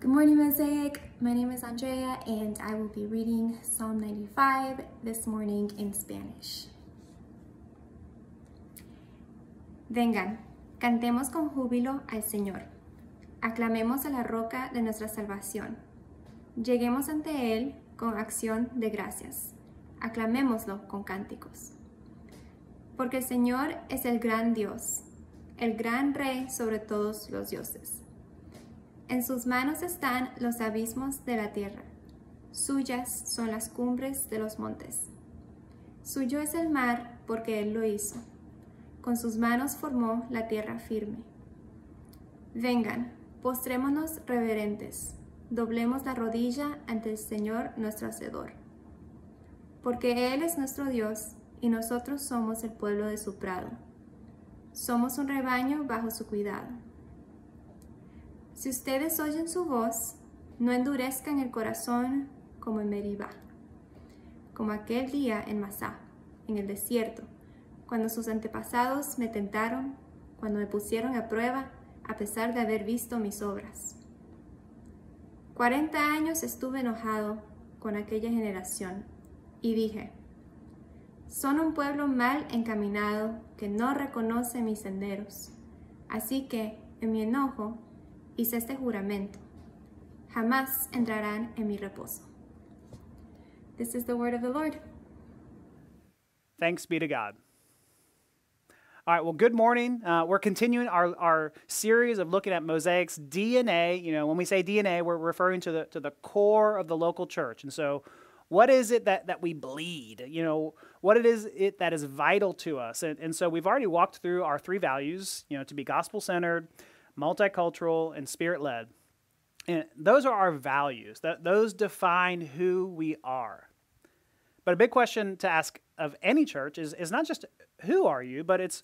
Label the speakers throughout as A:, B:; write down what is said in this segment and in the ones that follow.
A: Good morning, Mosaic. My name is Andrea, and I will be reading Psalm 95 this morning in Spanish. Vengan, cantemos con júbilo al Señor. Aclamemos a la roca de nuestra salvación. Lleguemos ante Él con acción de gracias. Aclamémoslo con cánticos. Porque el Señor es el gran Dios, el gran Rey sobre todos los dioses. En sus manos están los abismos de la tierra, suyas son las cumbres de los montes. Suyo es el mar porque Él lo hizo, con sus manos formó la tierra firme. Vengan, postrémonos reverentes, doblemos la rodilla ante el Señor nuestro Hacedor. Porque Él es nuestro Dios y nosotros somos el pueblo de su prado. Somos un rebaño bajo su cuidado. Si ustedes oyen su voz, no endurezcan el corazón como en Meribá, como aquel día en Masá, en el desierto, cuando sus antepasados me tentaron, cuando me pusieron a prueba, a pesar de haber visto mis obras. Cuarenta años estuve enojado con aquella generación y dije, son un pueblo mal encaminado que no reconoce mis senderos. Así que, en mi enojo, hice este juramento. Jamás entrarán en mi reposo. This is the word of the Lord.
B: Thanks be to God. All right, well, good morning. Uh, we're continuing our, our series of looking at Mosaic's DNA. You know, when we say DNA, we're referring to the, to the core of the local church. And so, what is it that, that we bleed? You know, what it is it that is vital to us? And, and so, we've already walked through our three values, you know, to be gospel centered, multicultural, and spirit led. And those are our values. That those define who we are. But a big question to ask of any church is, is not just who are you, but it's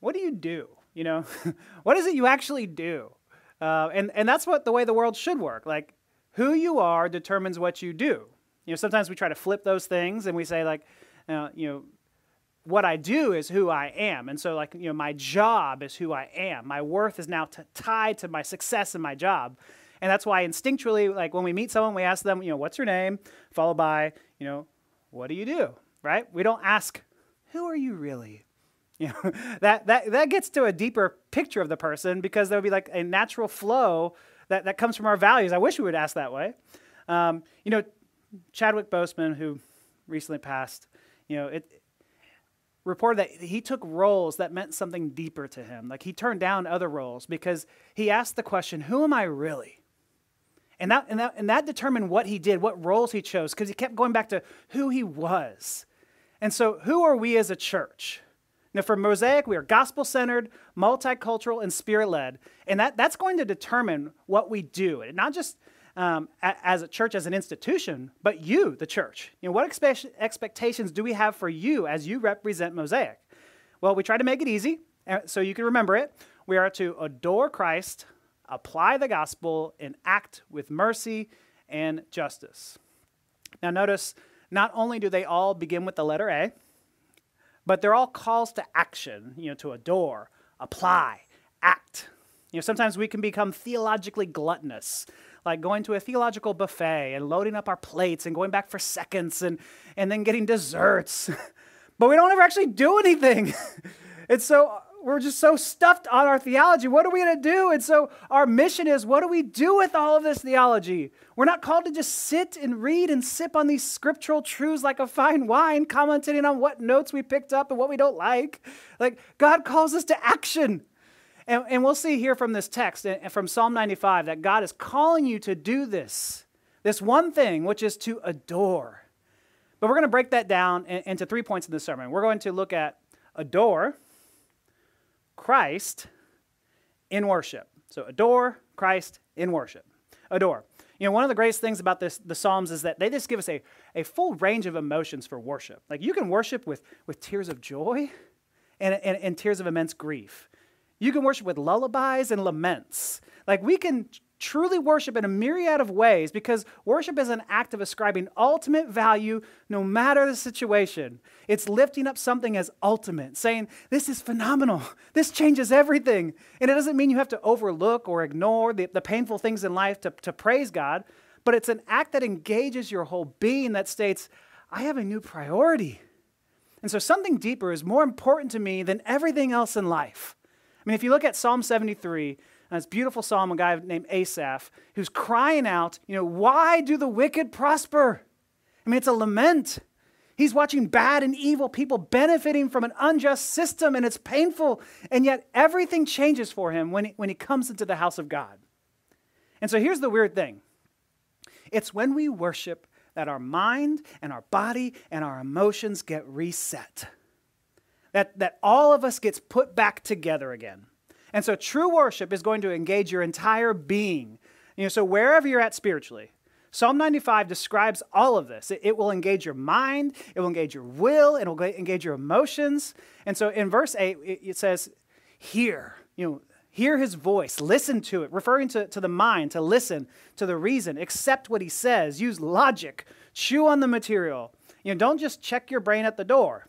B: what do you do? You know, what is it you actually do? Uh, and and that's what the way the world should work. Like who you are determines what you do. You know, sometimes we try to flip those things and we say like, uh, you know, what I do is who I am. And so, like, you know, my job is who I am. My worth is now t- tied to my success in my job. And that's why instinctually, like, when we meet someone, we ask them, you know, what's your name? Followed by, you know, what do you do? Right? We don't ask, who are you really? You know, that, that, that gets to a deeper picture of the person because there would be like a natural flow that, that comes from our values. I wish we would ask that way. Um, you know, Chadwick Boseman, who recently passed, you know, it, reported that he took roles that meant something deeper to him. Like he turned down other roles because he asked the question, Who am I really? And that, and that, and that determined what he did, what roles he chose, because he kept going back to who he was. And so, who are we as a church? Now, for Mosaic, we are gospel centered, multicultural, and spirit led. And that, that's going to determine what we do. And not just um, as a church, as an institution, but you, the church. You know, what expect- expectations do we have for you as you represent Mosaic? Well, we try to make it easy uh, so you can remember it. We are to adore Christ, apply the gospel, and act with mercy and justice. Now, notice not only do they all begin with the letter A, but they're all calls to action, you know, to adore, apply, act. You know, sometimes we can become theologically gluttonous like going to a theological buffet and loading up our plates and going back for seconds and, and then getting desserts. but we don't ever actually do anything. and so uh, we're just so stuffed on our theology. What are we going to do? And so our mission is what do we do with all of this theology? We're not called to just sit and read and sip on these scriptural truths like a fine wine, commenting on what notes we picked up and what we don't like. Like, God calls us to action. And, and we'll see here from this text, and from Psalm 95, that God is calling you to do this, this one thing, which is to adore. But we're going to break that down into three points in this sermon. We're going to look at adore, Christ, in worship. So adore, Christ, in worship. Adore. You know, one of the greatest things about this, the Psalms is that they just give us a, a full range of emotions for worship. Like you can worship with, with tears of joy and, and, and tears of immense grief. You can worship with lullabies and laments. Like we can truly worship in a myriad of ways because worship is an act of ascribing ultimate value no matter the situation. It's lifting up something as ultimate, saying, This is phenomenal. This changes everything. And it doesn't mean you have to overlook or ignore the, the painful things in life to, to praise God, but it's an act that engages your whole being that states, I have a new priority. And so something deeper is more important to me than everything else in life. I mean, if you look at Psalm 73, this beautiful psalm, a guy named Asaph, who's crying out, you know, why do the wicked prosper? I mean, it's a lament. He's watching bad and evil people benefiting from an unjust system, and it's painful. And yet, everything changes for him when he, when he comes into the house of God. And so, here's the weird thing it's when we worship that our mind and our body and our emotions get reset, that, that all of us gets put back together again. And so true worship is going to engage your entire being. You know, so wherever you're at spiritually, Psalm 95 describes all of this. It, it, will engage your mind, it will engage your will, it will engage your emotions. And so in verse 8, it, it says, Hear, you know, hear his voice, listen to it, referring to, to the mind, to listen, to the reason, accept what he says, use logic, chew on the material. You know, don't just check your brain at the door.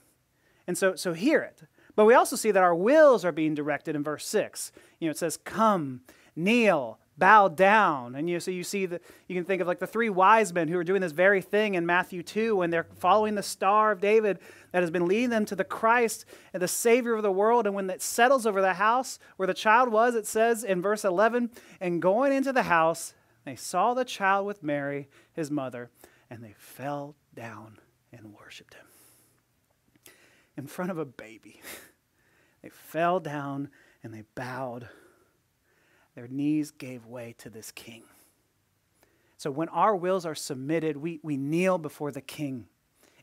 B: And so, so hear it. But we also see that our wills are being directed in verse 6. You know, it says, Come, kneel, bow down. And you so you see that you can think of like the three wise men who are doing this very thing in Matthew 2 when they're following the star of David that has been leading them to the Christ and the Savior of the world. And when it settles over the house where the child was, it says in verse 11, and going into the house, they saw the child with Mary, his mother, and they fell down and worshiped him in front of a baby. They fell down and they bowed. Their knees gave way to this king. So when our wills are submitted, we, we kneel before the king.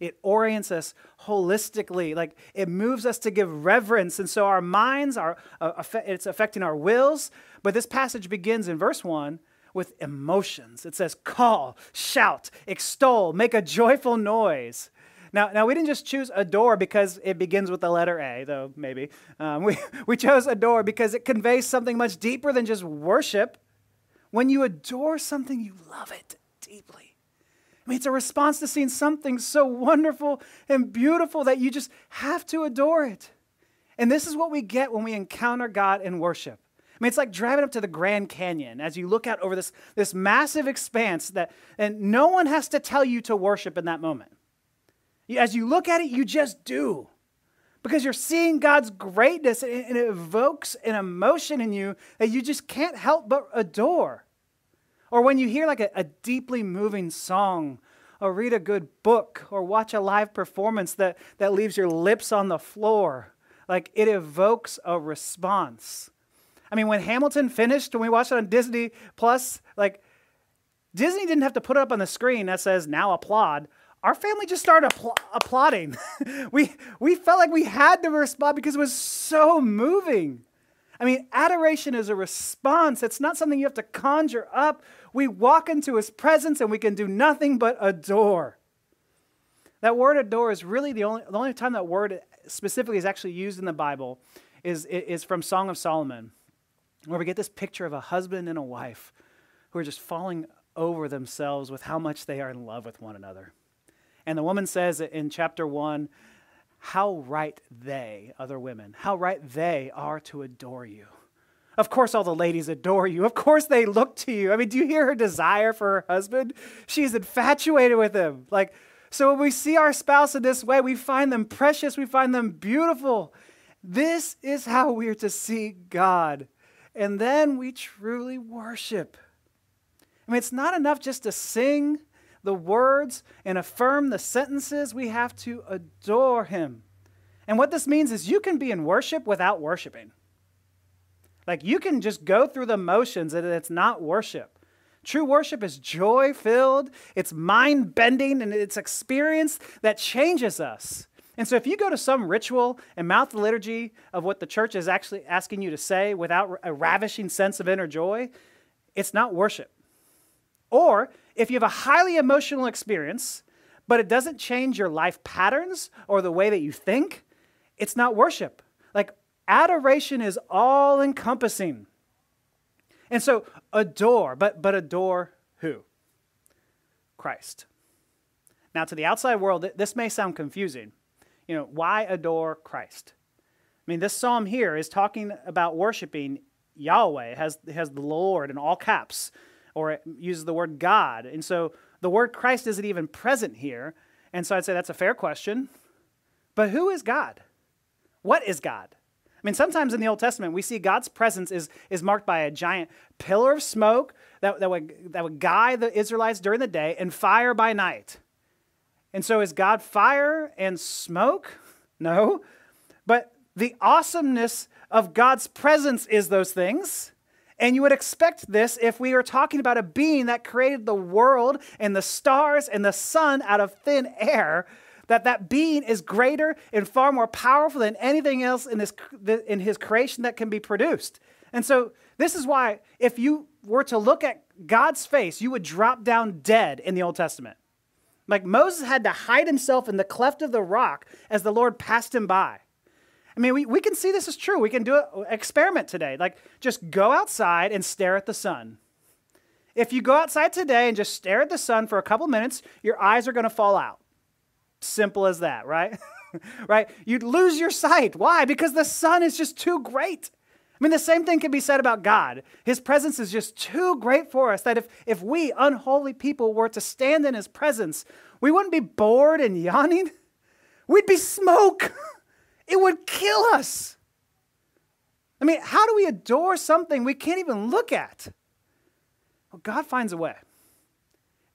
B: It orients us holistically, like it moves us to give reverence. And so our minds are, uh, it's affecting our wills. But this passage begins in verse 1 with emotions. It says, call, shout, extol, make a joyful noise. Now, now we didn't just choose adore because it begins with the letter A, though maybe. Um, we, we chose adore because it conveys something much deeper than just worship. When you adore something, you love it deeply. I mean, it's a response to seeing something so wonderful and beautiful that you just have to adore it. And this is what we get when we encounter God in worship. I mean, it's like driving up to the Grand Canyon as you look out over this, this massive expanse that, and no one has to tell you to worship in that moment. As you look at it, you just do. Because you're seeing God's greatness and it evokes an emotion in you that you just can't help but adore. Or when you hear like a, a deeply moving song, or read a good book, or watch a live performance that, that leaves your lips on the floor, like it evokes a response. I mean, when Hamilton finished, when we watched it on Disney Plus, like Disney didn't have to put it up on the screen that says now applaud our family just started apl- applauding. we, we felt like we had to respond because it was so moving. I mean, adoration is a response. It's not something you have to conjure up. We walk into his presence and we can do nothing but adore. That word adore is really the only, the only time that word specifically is actually used in the Bible is, is from Song of Solomon, where we get this picture of a husband and a wife who are just falling over themselves with how much they are in love with one another. And the woman says in chapter 1 how right they, other women, how right they are to adore you. Of course, all the ladies adore you. Of course, they look to you. I mean, do you hear her desire for her husband? She's infatuated with him. Like, so when we see our spouse in this way, we find them precious, we find them beautiful. This is how we are to see God. And then we truly worship. I mean, it's not enough just to sing the words and affirm the sentences, we have to adore him. And what this means is you can be in worship without worshiping. Like you can just go through the motions and it's not worship. True worship is joy filled, it's mind bending, and it's experience that changes us. And so, if you go to some ritual and mouth the liturgy of what the church is actually asking you to say without a ravishing sense of inner joy, it's not worship. Or if you have a highly emotional experience, but it doesn't change your life patterns or the way that you think, it's not worship. Like adoration is all encompassing. And so adore, but but adore who? Christ. Now to the outside world, this may sound confusing. You know, why adore Christ? I mean, this psalm here is talking about worshiping Yahweh, has, has the Lord in all caps, or it uses the word God. And so the word Christ isn't even present here. And so I'd say that's a fair question. But who is God? What is God? I mean, sometimes in the Old Testament, we see God's presence is, is marked by a giant pillar of smoke that, that, would, that would guide the Israelites during the day and fire by night. And so is God fire and smoke? No. But the awesomeness of God's presence is those things. And you would expect this if we were talking about a being that created the world and the stars and the sun out of thin air, that that being is greater and far more powerful than anything else in his, in his creation that can be produced. And so this is why if you were to look at God's face, you would drop down dead in the Old Testament. Like Moses had to hide himself in the cleft of the rock as the Lord passed him by. I mean, we, we can see this is true. We can do an experiment today. Like, just go outside and stare at the sun. If you go outside today and just stare at the sun for a couple minutes, your eyes are going to fall out. Simple as that, right? right? You'd lose your sight. Why? Because the sun is just too great. I mean, the same thing can be said about God. His presence is just too great for us that if, if we, unholy people, were to stand in His presence, we wouldn't be bored and yawning. We'd be smoke. It would kill us. I mean, how do we adore something we can't even look at? Well, God finds a way.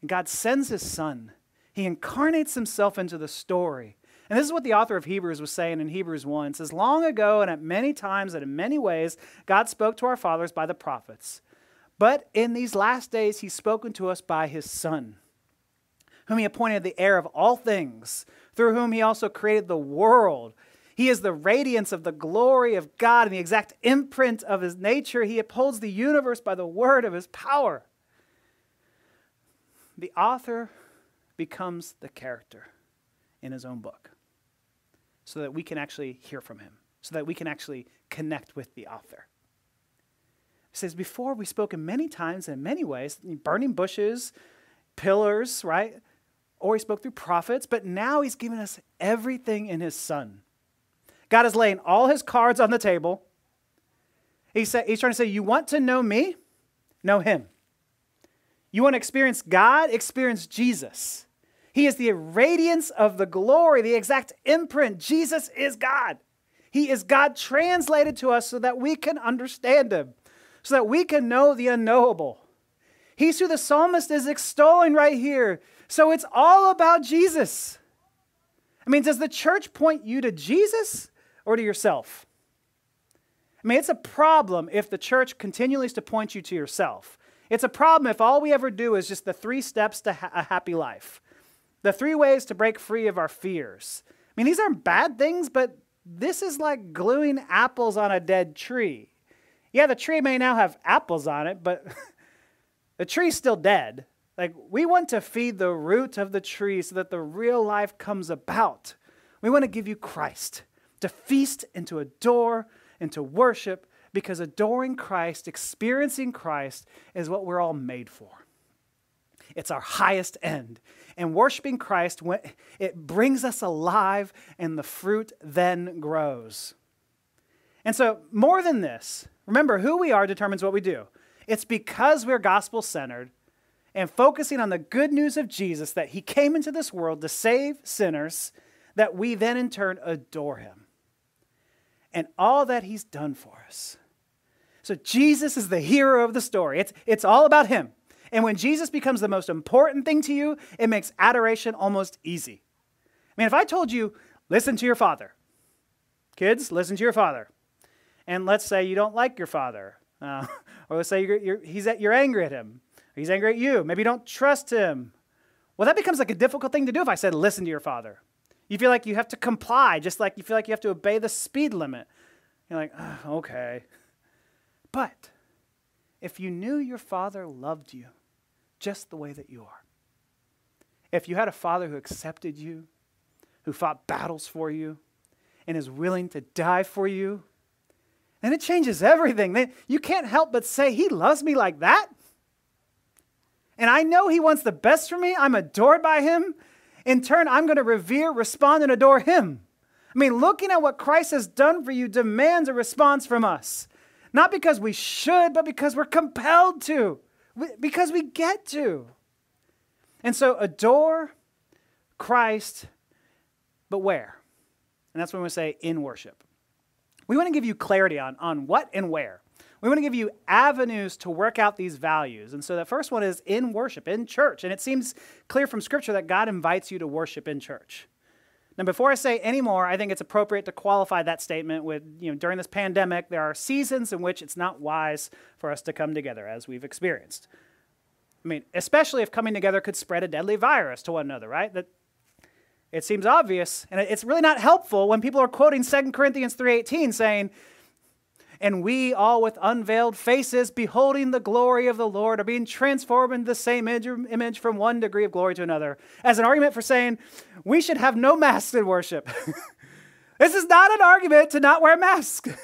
B: And God sends His Son. He incarnates Himself into the story. And this is what the author of Hebrews was saying in Hebrews 1. It says, Long ago and at many times and in many ways, God spoke to our fathers by the prophets. But in these last days, He's spoken to us by His Son, whom He appointed the heir of all things, through whom He also created the world. He is the radiance of the glory of God and the exact imprint of His nature. He upholds the universe by the word of His power. The author becomes the character in his own book so that we can actually hear from him, so that we can actually connect with the author. He says, Before we spoke in many times and in many ways, burning bushes, pillars, right? Or he spoke through prophets, but now he's given us everything in his son. God is laying all his cards on the table. He said, he's trying to say, You want to know me? Know him. You want to experience God? Experience Jesus. He is the radiance of the glory, the exact imprint. Jesus is God. He is God translated to us so that we can understand Him, so that we can know the unknowable. He's who the psalmist is extolling right here. So it's all about Jesus. I mean, does the church point you to Jesus or to yourself? I mean, it's a problem if the church continually is to point you to yourself. It's a problem if all we ever do is just the three steps to ha- a happy life. The three ways to break free of our fears. I mean, these aren't bad things, but this is like gluing apples on a dead tree. Yeah, the tree may now have apples on it, but the tree's still dead. Like, we want to feed the root of the tree so that the real life comes about. We want to give you Christ, to feast and to adore and to worship, because adoring Christ, experiencing Christ, is what we're all made for. It's our highest end. And worshiping Christ, it brings us alive, and the fruit then grows. And so, more than this, remember who we are determines what we do. It's because we're gospel centered and focusing on the good news of Jesus that he came into this world to save sinners that we then in turn adore him and all that he's done for us. So, Jesus is the hero of the story. It's, it's all about him. And when Jesus becomes the most important thing to you, it makes adoration almost easy. I mean, if I told you, listen to your father, kids, listen to your father, and let's say you don't like your father, uh, or let's say you're, you're, he's at, you're angry at him, he's angry at you, maybe you don't trust him. Well, that becomes like a difficult thing to do if I said, listen to your father. You feel like you have to comply, just like you feel like you have to obey the speed limit. You're like, okay. But if you knew your father loved you, just the way that you are. If you had a father who accepted you, who fought battles for you, and is willing to die for you, And it changes everything. Then you can't help but say, He loves me like that. And I know He wants the best for me. I'm adored by Him. In turn, I'm going to revere, respond, and adore Him. I mean, looking at what Christ has done for you demands a response from us. Not because we should, but because we're compelled to, because we get to. And so adore Christ, but where? And that's when we say in worship. We want to give you clarity on, on what and where. We want to give you avenues to work out these values. And so the first one is in worship, in church. And it seems clear from Scripture that God invites you to worship in church. Now, before I say any more, I think it's appropriate to qualify that statement with, you know, during this pandemic, there are seasons in which it's not wise for us to come together, as we've experienced. I mean, especially if coming together could spread a deadly virus to one another, right? That it seems obvious, and it's really not helpful when people are quoting 2 Corinthians 3:18 saying, and we all with unveiled faces beholding the glory of the Lord are being transformed into the same image from one degree of glory to another as an argument for saying we should have no masks in worship. this is not an argument to not wear a mask.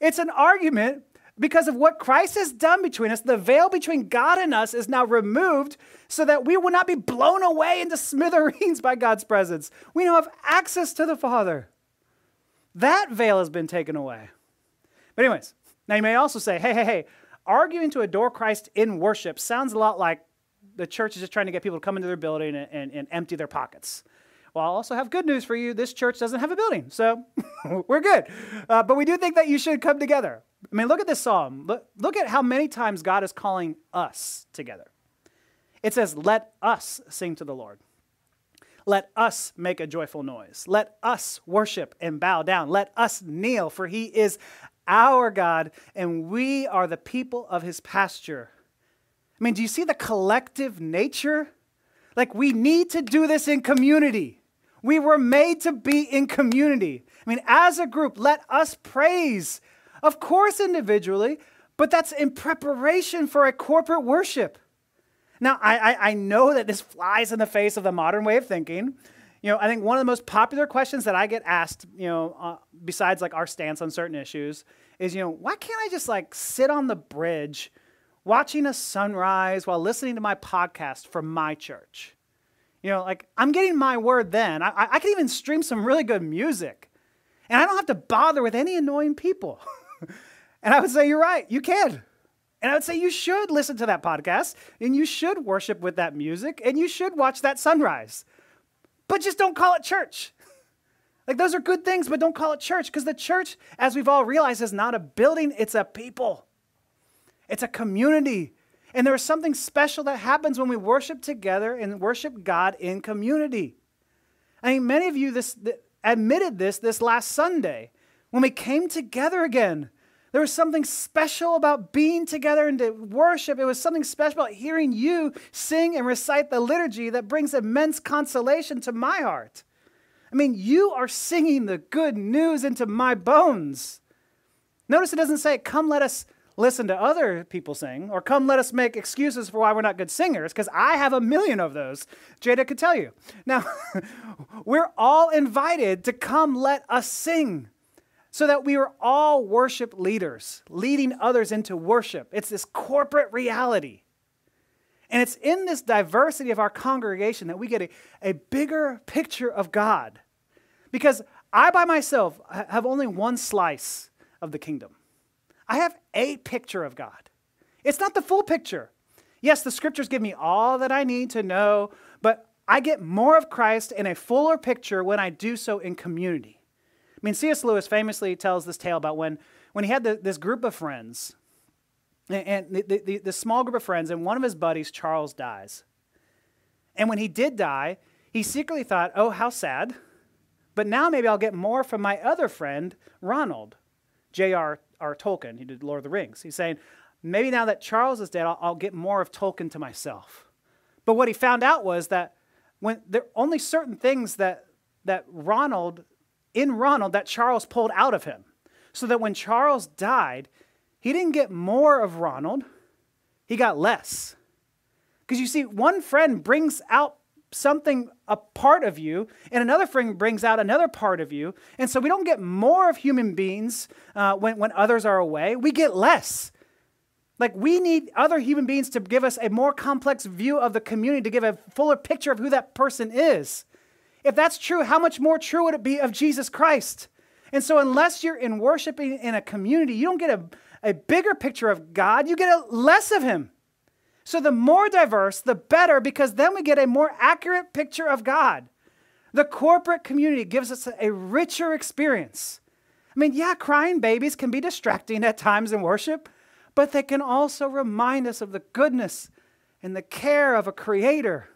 B: It's an argument because of what Christ has done between us, the veil between God and us is now removed so that we will not be blown away into smithereens by God's presence. We now have access to the Father. That veil has been taken away. But, anyways, now you may also say, hey, hey, hey, arguing to adore Christ in worship sounds a lot like the church is just trying to get people to come into their building and, and, and empty their pockets. Well, I also have good news for you. This church doesn't have a building, so we're good. Uh, but we do think that you should come together. I mean, look at this psalm. Look, look at how many times God is calling us together. It says, Let us sing to the Lord. Let us make a joyful noise. Let us worship and bow down. Let us kneel, for he is our God, and we are the people of his pasture. I mean, do you see the collective nature? Like, we need to do this in community. We were made to be in community. I mean, as a group, let us praise of course, individually, but that's in preparation for a corporate worship. Now, I, I, I, know that this flies in the face of the modern way of thinking. You know, I think one of the most popular questions that I get asked, you know, uh, besides like our stance on certain issues, is, you know, why can't I just like sit on the bridge watching a sunrise while listening to my podcast from my church? You know, like I'm getting my word then. I, I can even stream some really good music, and I don't have to bother with any annoying people. and I would say, You're right, you can. And I would say, You should listen to that podcast and you should worship with that music and you should watch that sunrise. But just don't call it church. Like, those are good things, but don't call it church because the church, as we've all realized, is not a building, it's a people, it's a community. And there is something special that happens when we worship together and worship God in community. I mean, many of you this, admitted this this last Sunday when we came together again. There was something special about being together and to worship. It was something special about hearing you sing and recite the liturgy that brings immense consolation to my heart. I mean, you are singing the good news into my bones. Notice it doesn't say, Come, let us listen to other people sing, or come, let us make excuses for why we're not good singers, because I have a million of those. Jada could tell you. Now, we're all invited to come, let us sing so that we are all worship leaders, leading others into worship. It's this corporate reality. And it's in this diversity of our congregation that we get a, a bigger picture of God. Because I, by myself, have only one slice of the kingdom. I have a picture of God. It's not the full picture. Yes, the scriptures give me all that I need to know, but I get more of Christ in a fuller picture when I do so in community. I mean, C.S. Lewis famously tells this tale about when, when he had the, this group of friends, and the, the, the small group of friends, and one of his buddies, Charles, dies. And when he did die, he secretly thought, oh, how sad. But now maybe I'll get more from my other friend, Ronald, J.R. R. Tolkien. He did Lord of the Rings. He's saying, maybe now that Charles is dead, I'll, I'll get more of Tolkien to myself. But what he found out was that when there are only certain things that, that Ronald in Ronald that Charles pulled out of him. So that when Charles died, he didn't get more of Ronald, he got less. Because you see, one friend brings out something a part of you and another friend brings out another part of you and so we don't get more of human beings uh, when, when others are away we get less like we need other human beings to give us a more complex view of the community to give a fuller picture of who that person is if that's true how much more true would it be of jesus christ and so unless you're in worshiping in a community you don't get a, a bigger picture of god you get a less of him so the more diverse, the better, because then we get a more accurate picture of God. The corporate community gives us a richer experience. I mean, yeah, crying babies can be distracting at times in worship, but they can also remind us of the goodness and the care of a creator,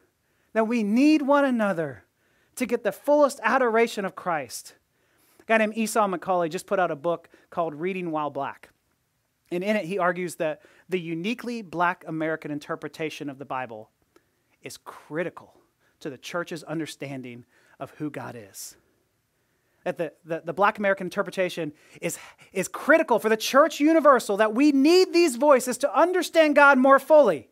B: that we need one another to get the fullest adoration of Christ. A guy named Esau McCaulley just put out a book called Reading While Black. And in it, he argues that the uniquely black American interpretation of the Bible is critical to the church's understanding of who God is. That the, the, the black American interpretation is, is critical for the church universal, that we need these voices to understand God more fully.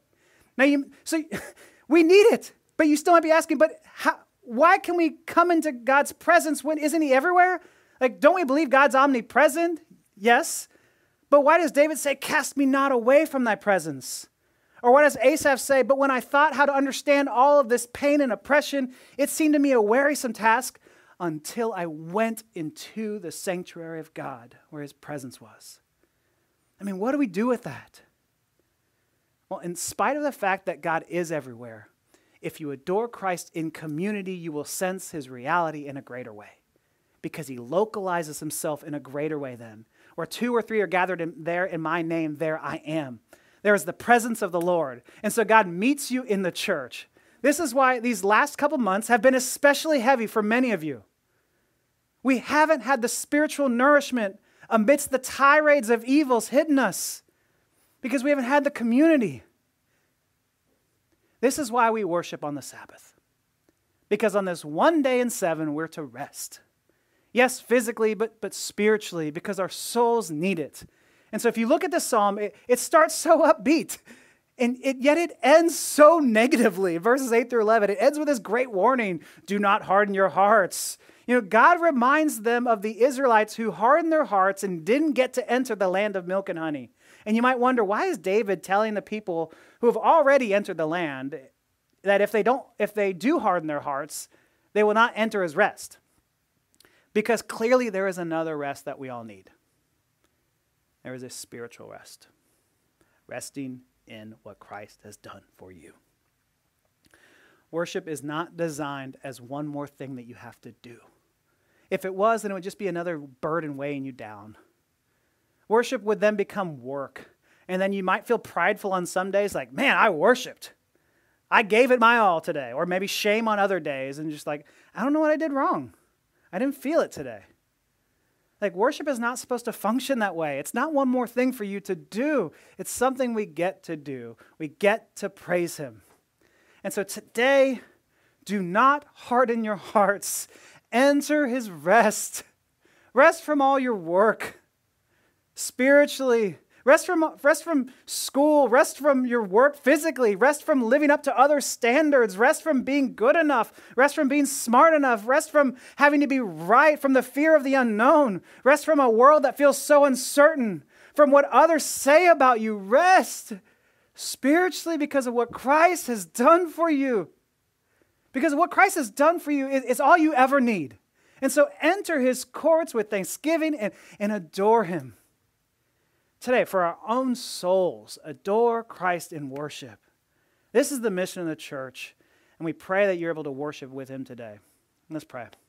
B: Now, you, so we need it, but you still might be asking, but how, why can we come into God's presence when isn't He everywhere? Like, don't we believe God's omnipresent? Yes. But why does David say, Cast me not away from thy presence? Or what does Asaph say? But when I thought how to understand all of this pain and oppression, it seemed to me a wearisome task until I went into the sanctuary of God where his presence was. I mean, what do we do with that? Well, in spite of the fact that God is everywhere, if you adore Christ in community, you will sense his reality in a greater way because he localizes himself in a greater way then. Where two or three are gathered in, there in my name, there I am. There is the presence of the Lord. And so God meets you in the church. This is why these last couple months have been especially heavy for many of you. We haven't had the spiritual nourishment amidst the tirades of evils hitting us because we haven't had the community. This is why we worship on the Sabbath. Because on this one day in seven, we're to rest. Yes, physically, but, but spiritually, because our souls need it. And so if you look at the psalm, it, it starts so upbeat, and it, yet it ends so negatively. Verses 8 through 11, it ends with this great warning do not harden your hearts. You know, God reminds them of the Israelites who hardened their hearts and didn't get to enter the land of milk and honey. And you might wonder, why is David telling the people who have already entered the land that if they don't if they do harden their hearts, they will not enter his rest? Because clearly there is another rest that we all need. There is a spiritual rest, resting in what Christ has done for you. Worship is not designed as one more thing that you have to do. If it was, then it would just be another burden weighing you down. Worship would then become work. And then you might feel prideful on some days, like, man, I worshiped. I gave it my all today. Or maybe shame on other days and just like, I don't know what I did wrong. I didn't feel it today. Like, worship is not supposed to function that way. It's not one more thing for you to do, it's something we get to do. We get to praise Him. And so today, do not harden your hearts. Enter His rest. Rest from all your work spiritually, Rest from, rest from school, rest from your work physically, rest from living up to other standards, rest from being good enough, rest from being smart enough, rest from having to be right, from the fear of the unknown, rest from a world that feels so uncertain, from what others say about you. Rest spiritually because of what Christ has done for you. Because what Christ has done for you is, is all you ever need. And so enter his courts with thanksgiving and, and adore him today for our own souls, adore Christ in worship. This is the mission of the church, and we pray that you're able to worship with him today. Let's pray.